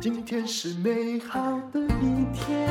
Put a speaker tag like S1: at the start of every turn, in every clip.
S1: 今天是美好的一天。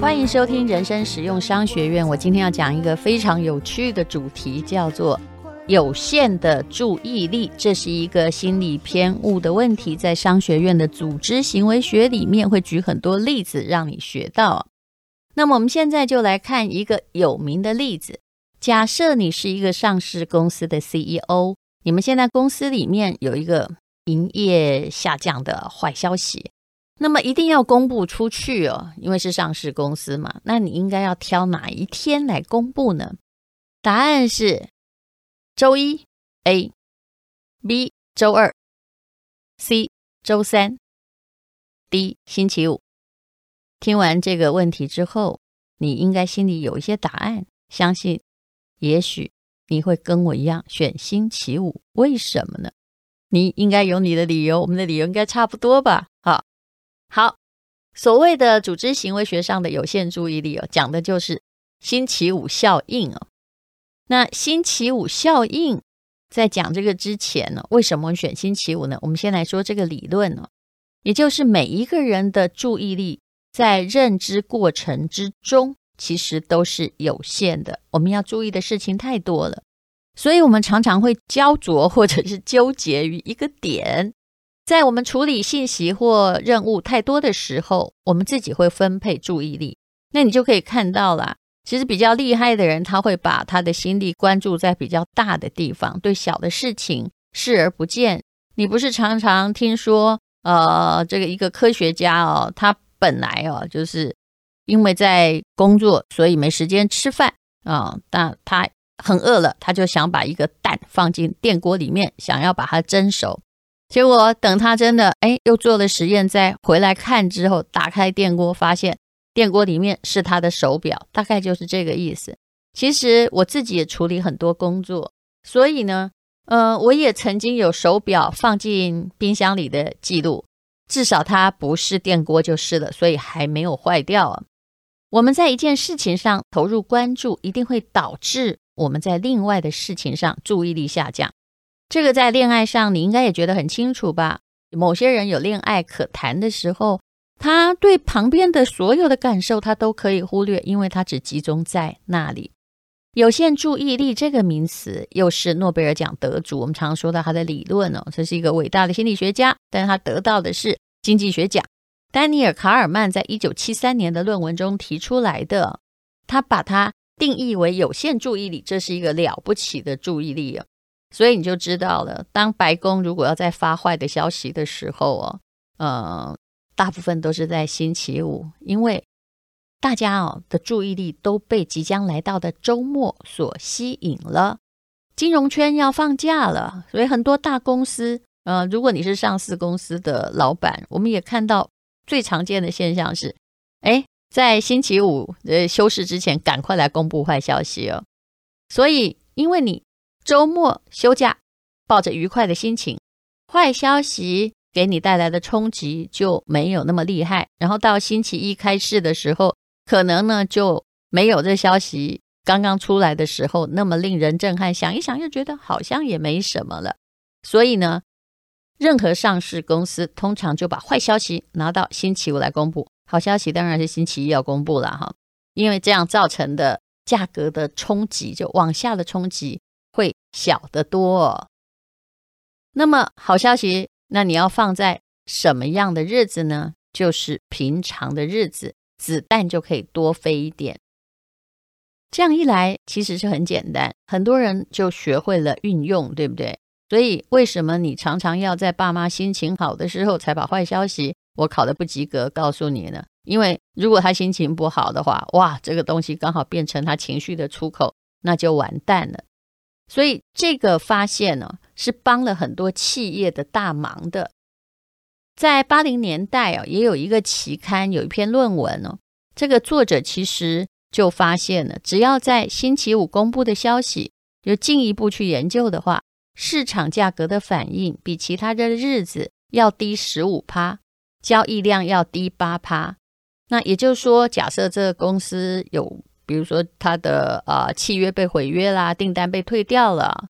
S2: 欢迎收听人生实用商学院。我今天要讲一个非常有趣的主题，叫做有限的注意力。这是一个心理偏误的问题，在商学院的组织行为学里面会举很多例子让你学到。那么我们现在就来看一个有名的例子。假设你是一个上市公司的 CEO，你们现在公司里面有一个营业下降的坏消息，那么一定要公布出去哦，因为是上市公司嘛。那你应该要挑哪一天来公布呢？答案是周一 A，B 周二，C 周三，D 星期五。听完这个问题之后，你应该心里有一些答案，相信。也许你会跟我一样选星期五，为什么呢？你应该有你的理由，我们的理由应该差不多吧？好，好，所谓的组织行为学上的有限注意力哦，讲的就是星期五效应哦。那星期五效应在讲这个之前呢，为什么选星期五呢？我们先来说这个理论哦，也就是每一个人的注意力在认知过程之中。其实都是有限的，我们要注意的事情太多了，所以我们常常会焦灼或者是纠结于一个点。在我们处理信息或任务太多的时候，我们自己会分配注意力。那你就可以看到了，其实比较厉害的人，他会把他的心力关注在比较大的地方，对小的事情视而不见。你不是常常听说，呃，这个一个科学家哦，他本来哦就是。因为在工作，所以没时间吃饭啊、但他很饿了，他就想把一个蛋放进电锅里面，想要把它蒸熟。结果等他真的哎，又做了实验，再回来看之后，打开电锅，发现电锅里面是他的手表，大概就是这个意思。其实我自己也处理很多工作，所以呢，呃，我也曾经有手表放进冰箱里的记录，至少它不是电锅就是了，所以还没有坏掉啊。我们在一件事情上投入关注，一定会导致我们在另外的事情上注意力下降。这个在恋爱上你应该也觉得很清楚吧？某些人有恋爱可谈的时候，他对旁边的所有的感受他都可以忽略，因为他只集中在那里。有限注意力这个名词又是诺贝尔奖得主，我们常说到他的理论哦，这是一个伟大的心理学家，但他得到的是经济学奖。丹尼尔·卡尔曼在一九七三年的论文中提出来的，他把它定义为有限注意力，这是一个了不起的注意力啊！所以你就知道了，当白宫如果要在发坏的消息的时候哦，呃，大部分都是在星期五，因为大家哦的注意力都被即将来到的周末所吸引了。金融圈要放假了，所以很多大公司，呃，如果你是上市公司的老板，我们也看到。最常见的现象是，哎，在星期五呃休市之前，赶快来公布坏消息哦。所以，因为你周末休假，抱着愉快的心情，坏消息给你带来的冲击就没有那么厉害。然后到星期一开市的时候，可能呢就没有这消息刚刚出来的时候那么令人震撼。想一想，又觉得好像也没什么了。所以呢。任何上市公司通常就把坏消息拿到星期五来公布，好消息当然是星期一要公布了哈，因为这样造成的价格的冲击，就往下的冲击会小得多。那么好消息，那你要放在什么样的日子呢？就是平常的日子，子弹就可以多飞一点。这样一来，其实是很简单，很多人就学会了运用，对不对？所以，为什么你常常要在爸妈心情好的时候才把坏消息“我考得不及格”告诉你呢？因为如果他心情不好的话，哇，这个东西刚好变成他情绪的出口，那就完蛋了。所以，这个发现呢，是帮了很多企业的大忙的。在八零年代啊，也有一个期刊有一篇论文哦，这个作者其实就发现了，只要在星期五公布的消息，有进一步去研究的话。市场价格的反应比其他的日子要低十五趴，交易量要低八趴。那也就是说，假设这个公司有，比如说它的呃契约被毁约啦，订单被退掉了，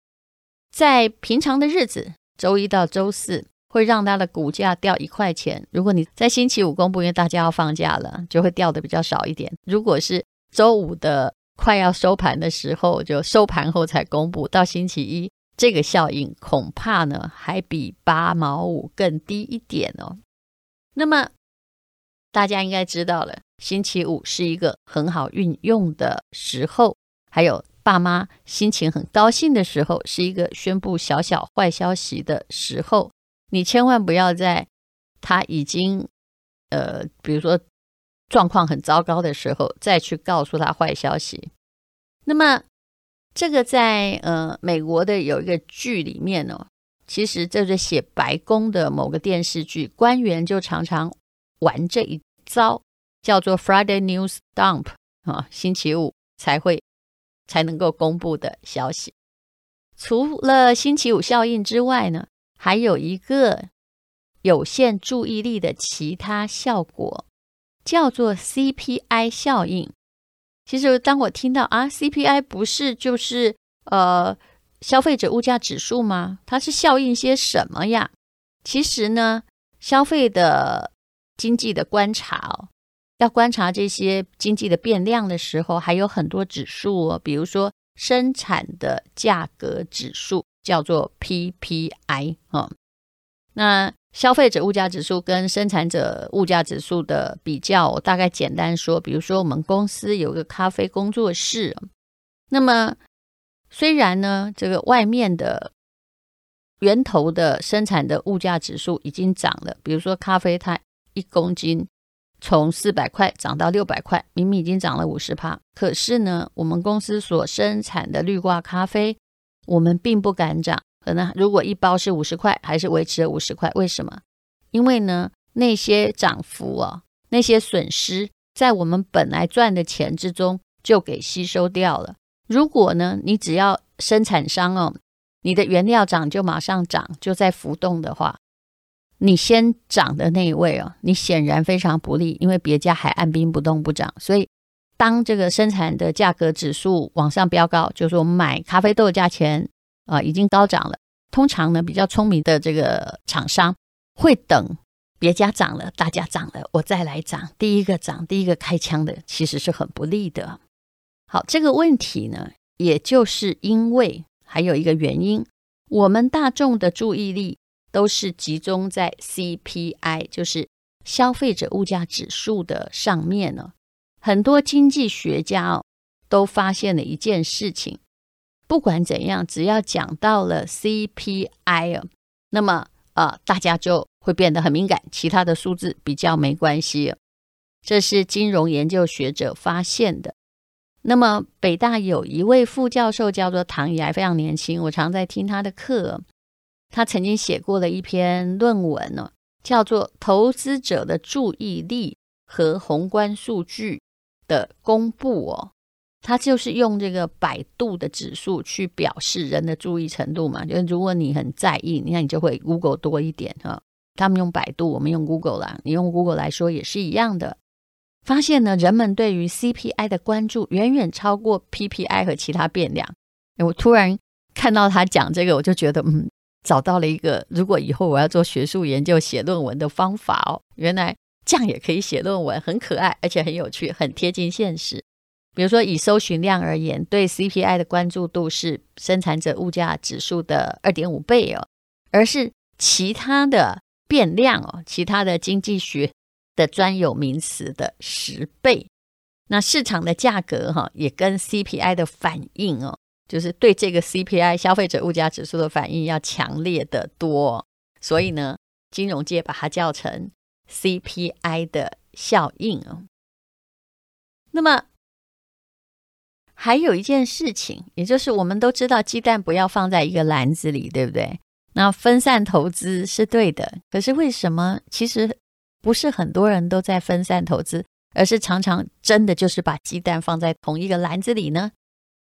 S2: 在平常的日子，周一到周四会让它的股价掉一块钱。如果你在星期五公布，因为大家要放假了，就会掉的比较少一点。如果是周五的快要收盘的时候，就收盘后才公布，到星期一，这个效应恐怕呢还比八毛五更低一点哦。那么大家应该知道了，星期五是一个很好运用的时候，还有爸妈心情很高兴的时候，是一个宣布小小坏消息的时候。你千万不要在他已经呃，比如说状况很糟糕的时候，再去告诉他坏消息。那么这个在呃美国的有一个剧里面哦。其实这是写白宫的某个电视剧，官员就常常玩这一招，叫做 Friday News Dump 啊，星期五才会才能够公布的消息。除了星期五效应之外呢，还有一个有限注意力的其他效果，叫做 CPI 效应。其实当我听到啊，CPI 不是就是呃。消费者物价指数吗？它是效应些什么呀？其实呢，消费的经济的观察哦，要观察这些经济的变量的时候，还有很多指数哦，比如说生产的价格指数叫做 PPI 哦。那消费者物价指数跟生产者物价指数的比较，我大概简单说，比如说我们公司有个咖啡工作室，那么。虽然呢，这个外面的源头的生产的物价指数已经涨了，比如说咖啡，它一公斤从四百块涨到六百块，明明已经涨了五十趴，可是呢，我们公司所生产的滤挂咖啡，我们并不敢涨。可能如果一包是五十块，还是维持了五十块？为什么？因为呢，那些涨幅啊，那些损失，在我们本来赚的钱之中就给吸收掉了。如果呢，你只要生产商哦，你的原料涨就马上涨，就在浮动的话，你先涨的那一位哦，你显然非常不利，因为别家还按兵不动不涨。所以，当这个生产的价格指数往上飙高，就是我们买咖啡豆的价钱啊、已经高涨了。通常呢，比较聪明的这个厂商会等别家涨了，大家涨了，我再来涨。第一个涨，第一个开枪的，其实是很不利的。好，这个问题呢，也就是因为还有一个原因，我们大众的注意力都是集中在 CPI，就是消费者物价指数的上面呢。很多经济学家哦，都发现了一件事情，不管怎样，只要讲到了 CPI 哦，那么呃，大家就会变得很敏感，其他的数字比较没关系。这是金融研究学者发现的。那么，北大有一位副教授叫做唐以来，非常年轻，我常在听他的课。他曾经写过了一篇论文呢，叫做《投资者的注意力和宏观数据的公布》哦。他就是用这个百度的指数去表示人的注意程度嘛，就是如果你很在意，你看你就会 Google 多一点哈。他们用百度，我们用 Google 啦，你用 Google 来说也是一样的。发现呢，人们对于 CPI 的关注远远超过 PPI 和其他变量。我突然看到他讲这个，我就觉得，嗯，找到了一个如果以后我要做学术研究、写论文的方法哦。原来这样也可以写论文，很可爱，而且很有趣，很贴近现实。比如说，以搜寻量而言，对 CPI 的关注度是生产者物价指数的二点五倍哦，而是其他的变量哦，其他的经济学。的专有名词的十倍，那市场的价格哈也跟 CPI 的反应哦，就是对这个 CPI 消费者物价指数的反应要强烈的多，所以呢，金融界把它叫成 CPI 的效应哦。那么还有一件事情，也就是我们都知道鸡蛋不要放在一个篮子里，对不对？那分散投资是对的，可是为什么其实？不是很多人都在分散投资，而是常常真的就是把鸡蛋放在同一个篮子里呢？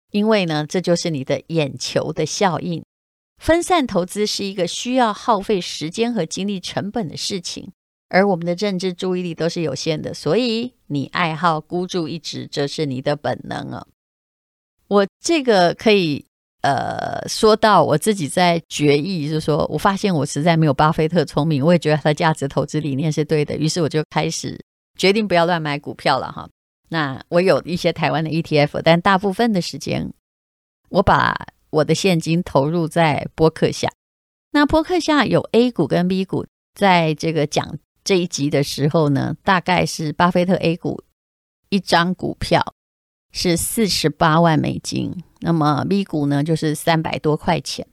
S2: 因为呢，这就是你的眼球的效应。分散投资是一个需要耗费时间和精力成本的事情，而我们的认知注意力都是有限的，所以你爱好孤注一掷，这是你的本能啊。我这个可以呃，说到我自己在决议，就是说我发现我实在没有巴菲特聪明，我也觉得他的价值投资理念是对的，于是我就开始决定不要乱买股票了哈。那我有一些台湾的 ETF，但大部分的时间我把我的现金投入在播客下。那播客下有 A 股跟 B 股，在这个讲这一集的时候呢，大概是巴菲特 A 股一张股票是四十八万美金。那么 B 股呢，就是三百多块钱。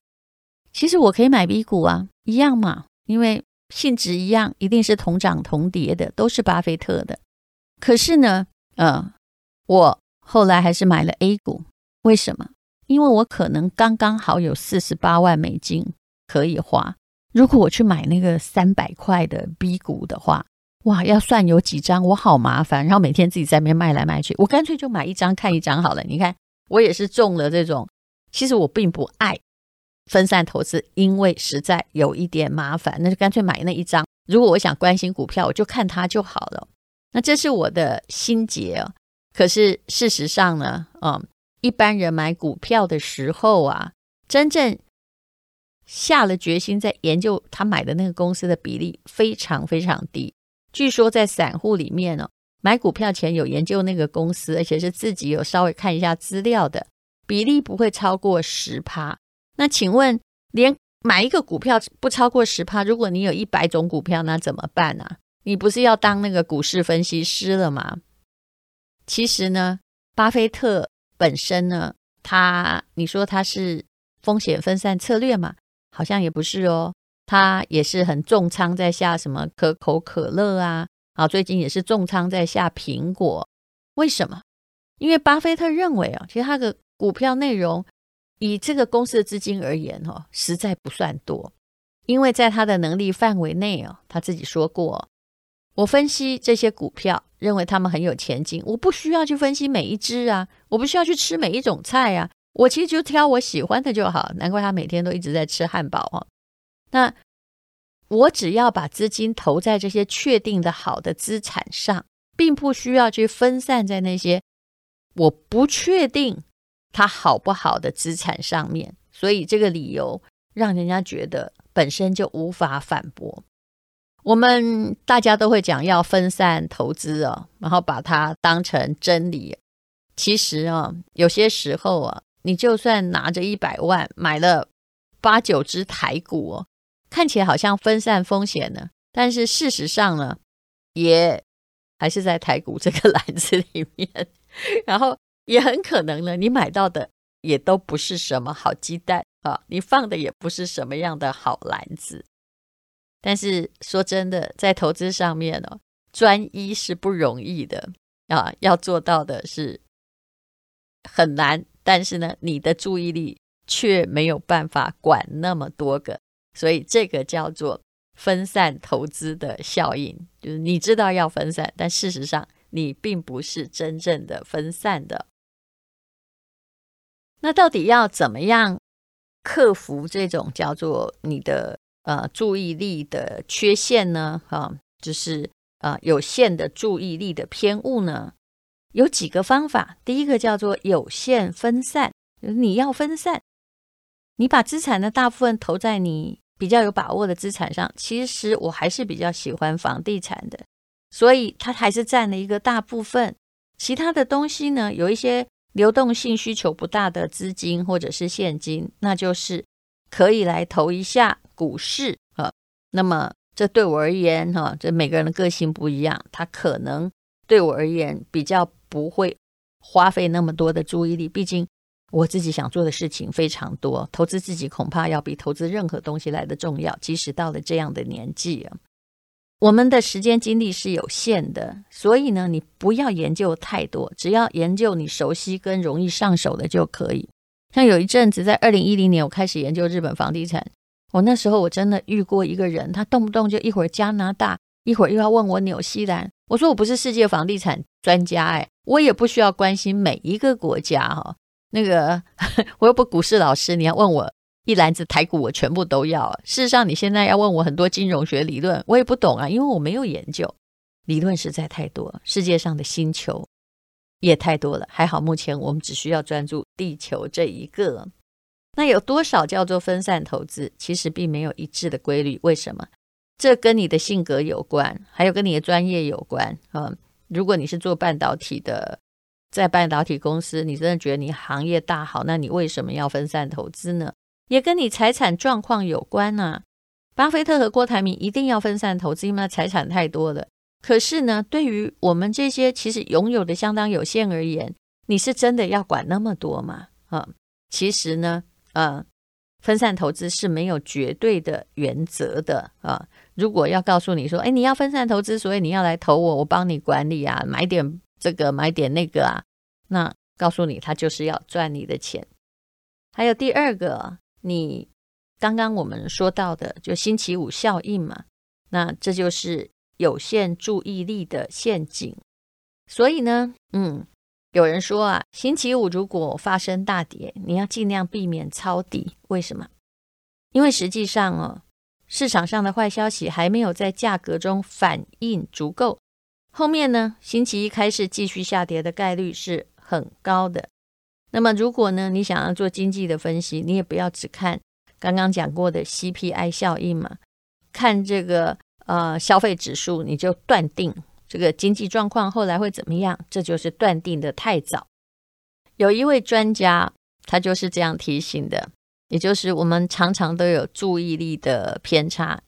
S2: 其实我可以买 B 股啊，一样嘛，因为性质一样，一定是同涨同跌的，都是巴菲特的。可是呢，呃，我后来还是买了 A 股，为什么？因为我可能刚刚好有四十八万美金可以花。如果我去买那个三百块的 B 股的话，哇，要算有几张，我好麻烦，然后每天自己在那边卖来卖去，我干脆就买一张看一张好了。你看。我也是中了这种，其实我并不爱分散投资，因为实在有一点麻烦，那就干脆买那一张。如果我想关心股票，我就看它就好了。那这是我的心结哦。可是事实上呢，嗯，一般人买股票的时候啊，真正下了决心在研究他买的那个公司的比例非常非常低。据说在散户里面，哦。买股票前有研究那个公司，而且是自己有稍微看一下资料的比例不会超过十趴。那请问，连买一个股票不超过十趴，如果你有一百种股票，那怎么办呢、啊？你不是要当那个股市分析师了吗？其实呢，巴菲特本身呢，他你说他是风险分散策略嘛？好像也不是哦，他也是很重仓在下什么可口可乐啊。啊，最近也是重仓在下苹果，为什么？因为巴菲特认为啊，其实他的股票内容以这个公司的资金而言，哦，实在不算多。因为在他的能力范围内哦，他自己说过，我分析这些股票，认为他们很有前景，我不需要去分析每一只啊，我不需要去吃每一种菜啊，我其实就挑我喜欢的就好。难怪他每天都一直在吃汉堡哈。那。我只要把资金投在这些确定的好的资产上，并不需要去分散在那些我不确定它好不好的资产上面。所以这个理由让人家觉得本身就无法反驳。我们大家都会讲要分散投资哦，然后把它当成真理。其实啊，有些时候啊，你就算拿着一百万买了八九只台股哦。看起来好像分散风险呢，但是事实上呢，也还是在台股这个篮子里面，然后也很可能呢，你买到的也都不是什么好鸡蛋啊，你放的也不是什么样的好篮子。但是说真的，在投资上面呢，专一是不容易的啊，要做到的是很难。但是呢，你的注意力却没有办法管那么多个。所以这个叫做分散投资的效应，就是你知道要分散，但事实上你并不是真正的分散的。那到底要怎么样克服这种叫做你的呃注意力的缺陷呢？啊，就是啊、呃、有限的注意力的偏误呢？有几个方法。第一个叫做有限分散，你要分散，你把资产的大部分投在你。比较有把握的资产上，其实我还是比较喜欢房地产的，所以它还是占了一个大部分。其他的东西呢，有一些流动性需求不大的资金或者是现金，那就是可以来投一下股市啊。那么这对我而言哈，这每个人的个性不一样，它可能对我而言比较不会花费那么多的注意力，毕竟。我自己想做的事情非常多，投资自己恐怕要比投资任何东西来的重要。即使到了这样的年纪啊，我们的时间精力是有限的，所以呢，你不要研究太多，只要研究你熟悉跟容易上手的就可以。像有一阵子在二零一零年，我开始研究日本房地产，我那时候我真的遇过一个人，他动不动就一会儿加拿大，一会儿又要问我纽西兰。我说我不是世界房地产专家，哎，我也不需要关心每一个国家哈。那个，我又不股市老师，你要问我一篮子台股，我全部都要。事实上，你现在要问我很多金融学理论，我也不懂啊，因为我没有研究。理论实在太多，世界上的星球也太多了。还好，目前我们只需要专注地球这一个。那有多少叫做分散投资？其实并没有一致的规律。为什么？这跟你的性格有关，还有跟你的专业有关。嗯，如果你是做半导体的，在半导体公司，你真的觉得你行业大好，那你为什么要分散投资呢？也跟你财产状况有关呢、啊。巴菲特和郭台铭一定要分散投资，因为财产太多了。可是呢，对于我们这些其实拥有的相当有限而言，你是真的要管那么多吗？啊，其实呢，呃，分散投资是没有绝对的原则的啊。如果要告诉你说，哎，你要分散投资，所以你要来投我，我帮你管理啊，买点这个，买点那个啊，那告诉你，他就是要赚你的钱。还有第二个，你刚刚我们说到的，就星期五效应嘛，那这就是有限注意力的陷阱。所以呢，嗯。有人说啊，星期五如果发生大跌，你要尽量避免抄底。为什么？因为实际上哦，市场上的坏消息还没有在价格中反应足够，后面呢，星期一开始继续下跌的概率是很高的。那么，如果呢，你想要做经济的分析，你也不要只看刚刚讲过的 CPI 效应嘛，看这个呃消费指数，你就断定。这个经济状况后来会怎么样？这就是断定的太早。有一位专家，他就是这样提醒的，也就是我们常常都有注意力的偏差，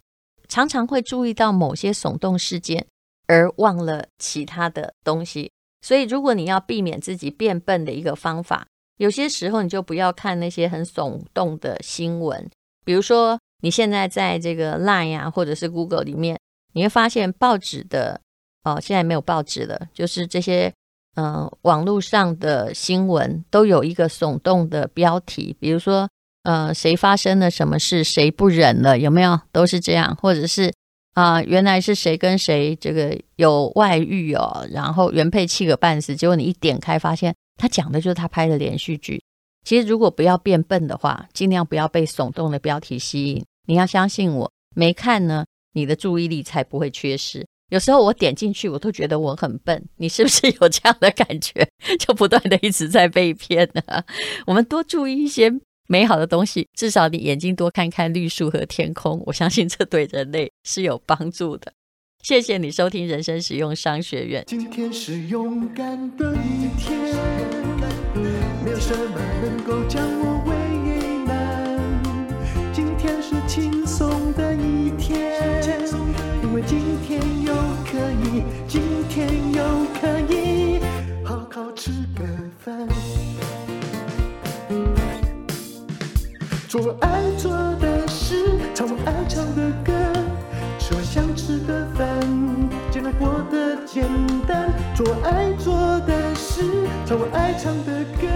S2: 常常会注意到某些耸动事件，而忘了其他的东西。所以，如果你要避免自己变笨的一个方法，有些时候你就不要看那些很耸动的新闻。比如说，你现在在这个 Line 啊，或者是 Google 里面，你会发现报纸的。哦，现在没有报纸了，就是这些嗯、网络上的新闻都有一个耸动的标题，比如说呃，谁发生了什么事，谁不忍了，有没有？都是这样，或者是啊、原来是谁跟谁这个有外遇哦，然后原配气个半死，结果你一点开发现，他讲的就是他拍的连续剧。其实如果不要变笨的话，尽量不要被耸动的标题吸引。你要相信我，没看呢，你的注意力才不会缺失。有时候我点进去，我都觉得我很笨。你是不是有这样的感觉？就不断的一直在被骗呢？我们多注意一些美好的东西，至少你眼睛多看看绿树和天空。我相信这对人类是有帮助的。谢谢你收听人生使用商学院。
S1: 今天是勇敢的一天，没有什么能够将唱我爱唱的歌，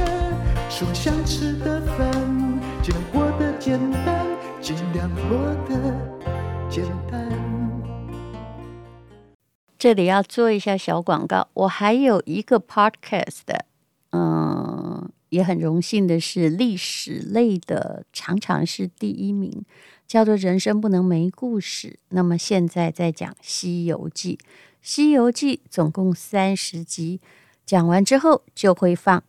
S1: 吃我想吃的饭，尽量过得简单，尽量过得简单。
S2: 这里要做一下小广告，我还有一个 podcast 的，嗯，也很荣幸的是历史类的，常常是第一名，叫做《人生不能没故事》。那么现在在讲《西游记》，《西游记》总共三十集，讲完之后就会放《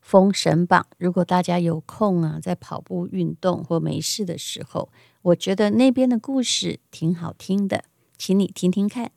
S2: 封神榜》。如果大家有空啊，在跑步运动或没事的时候，我觉得那边的故事挺好听的，请你听听看。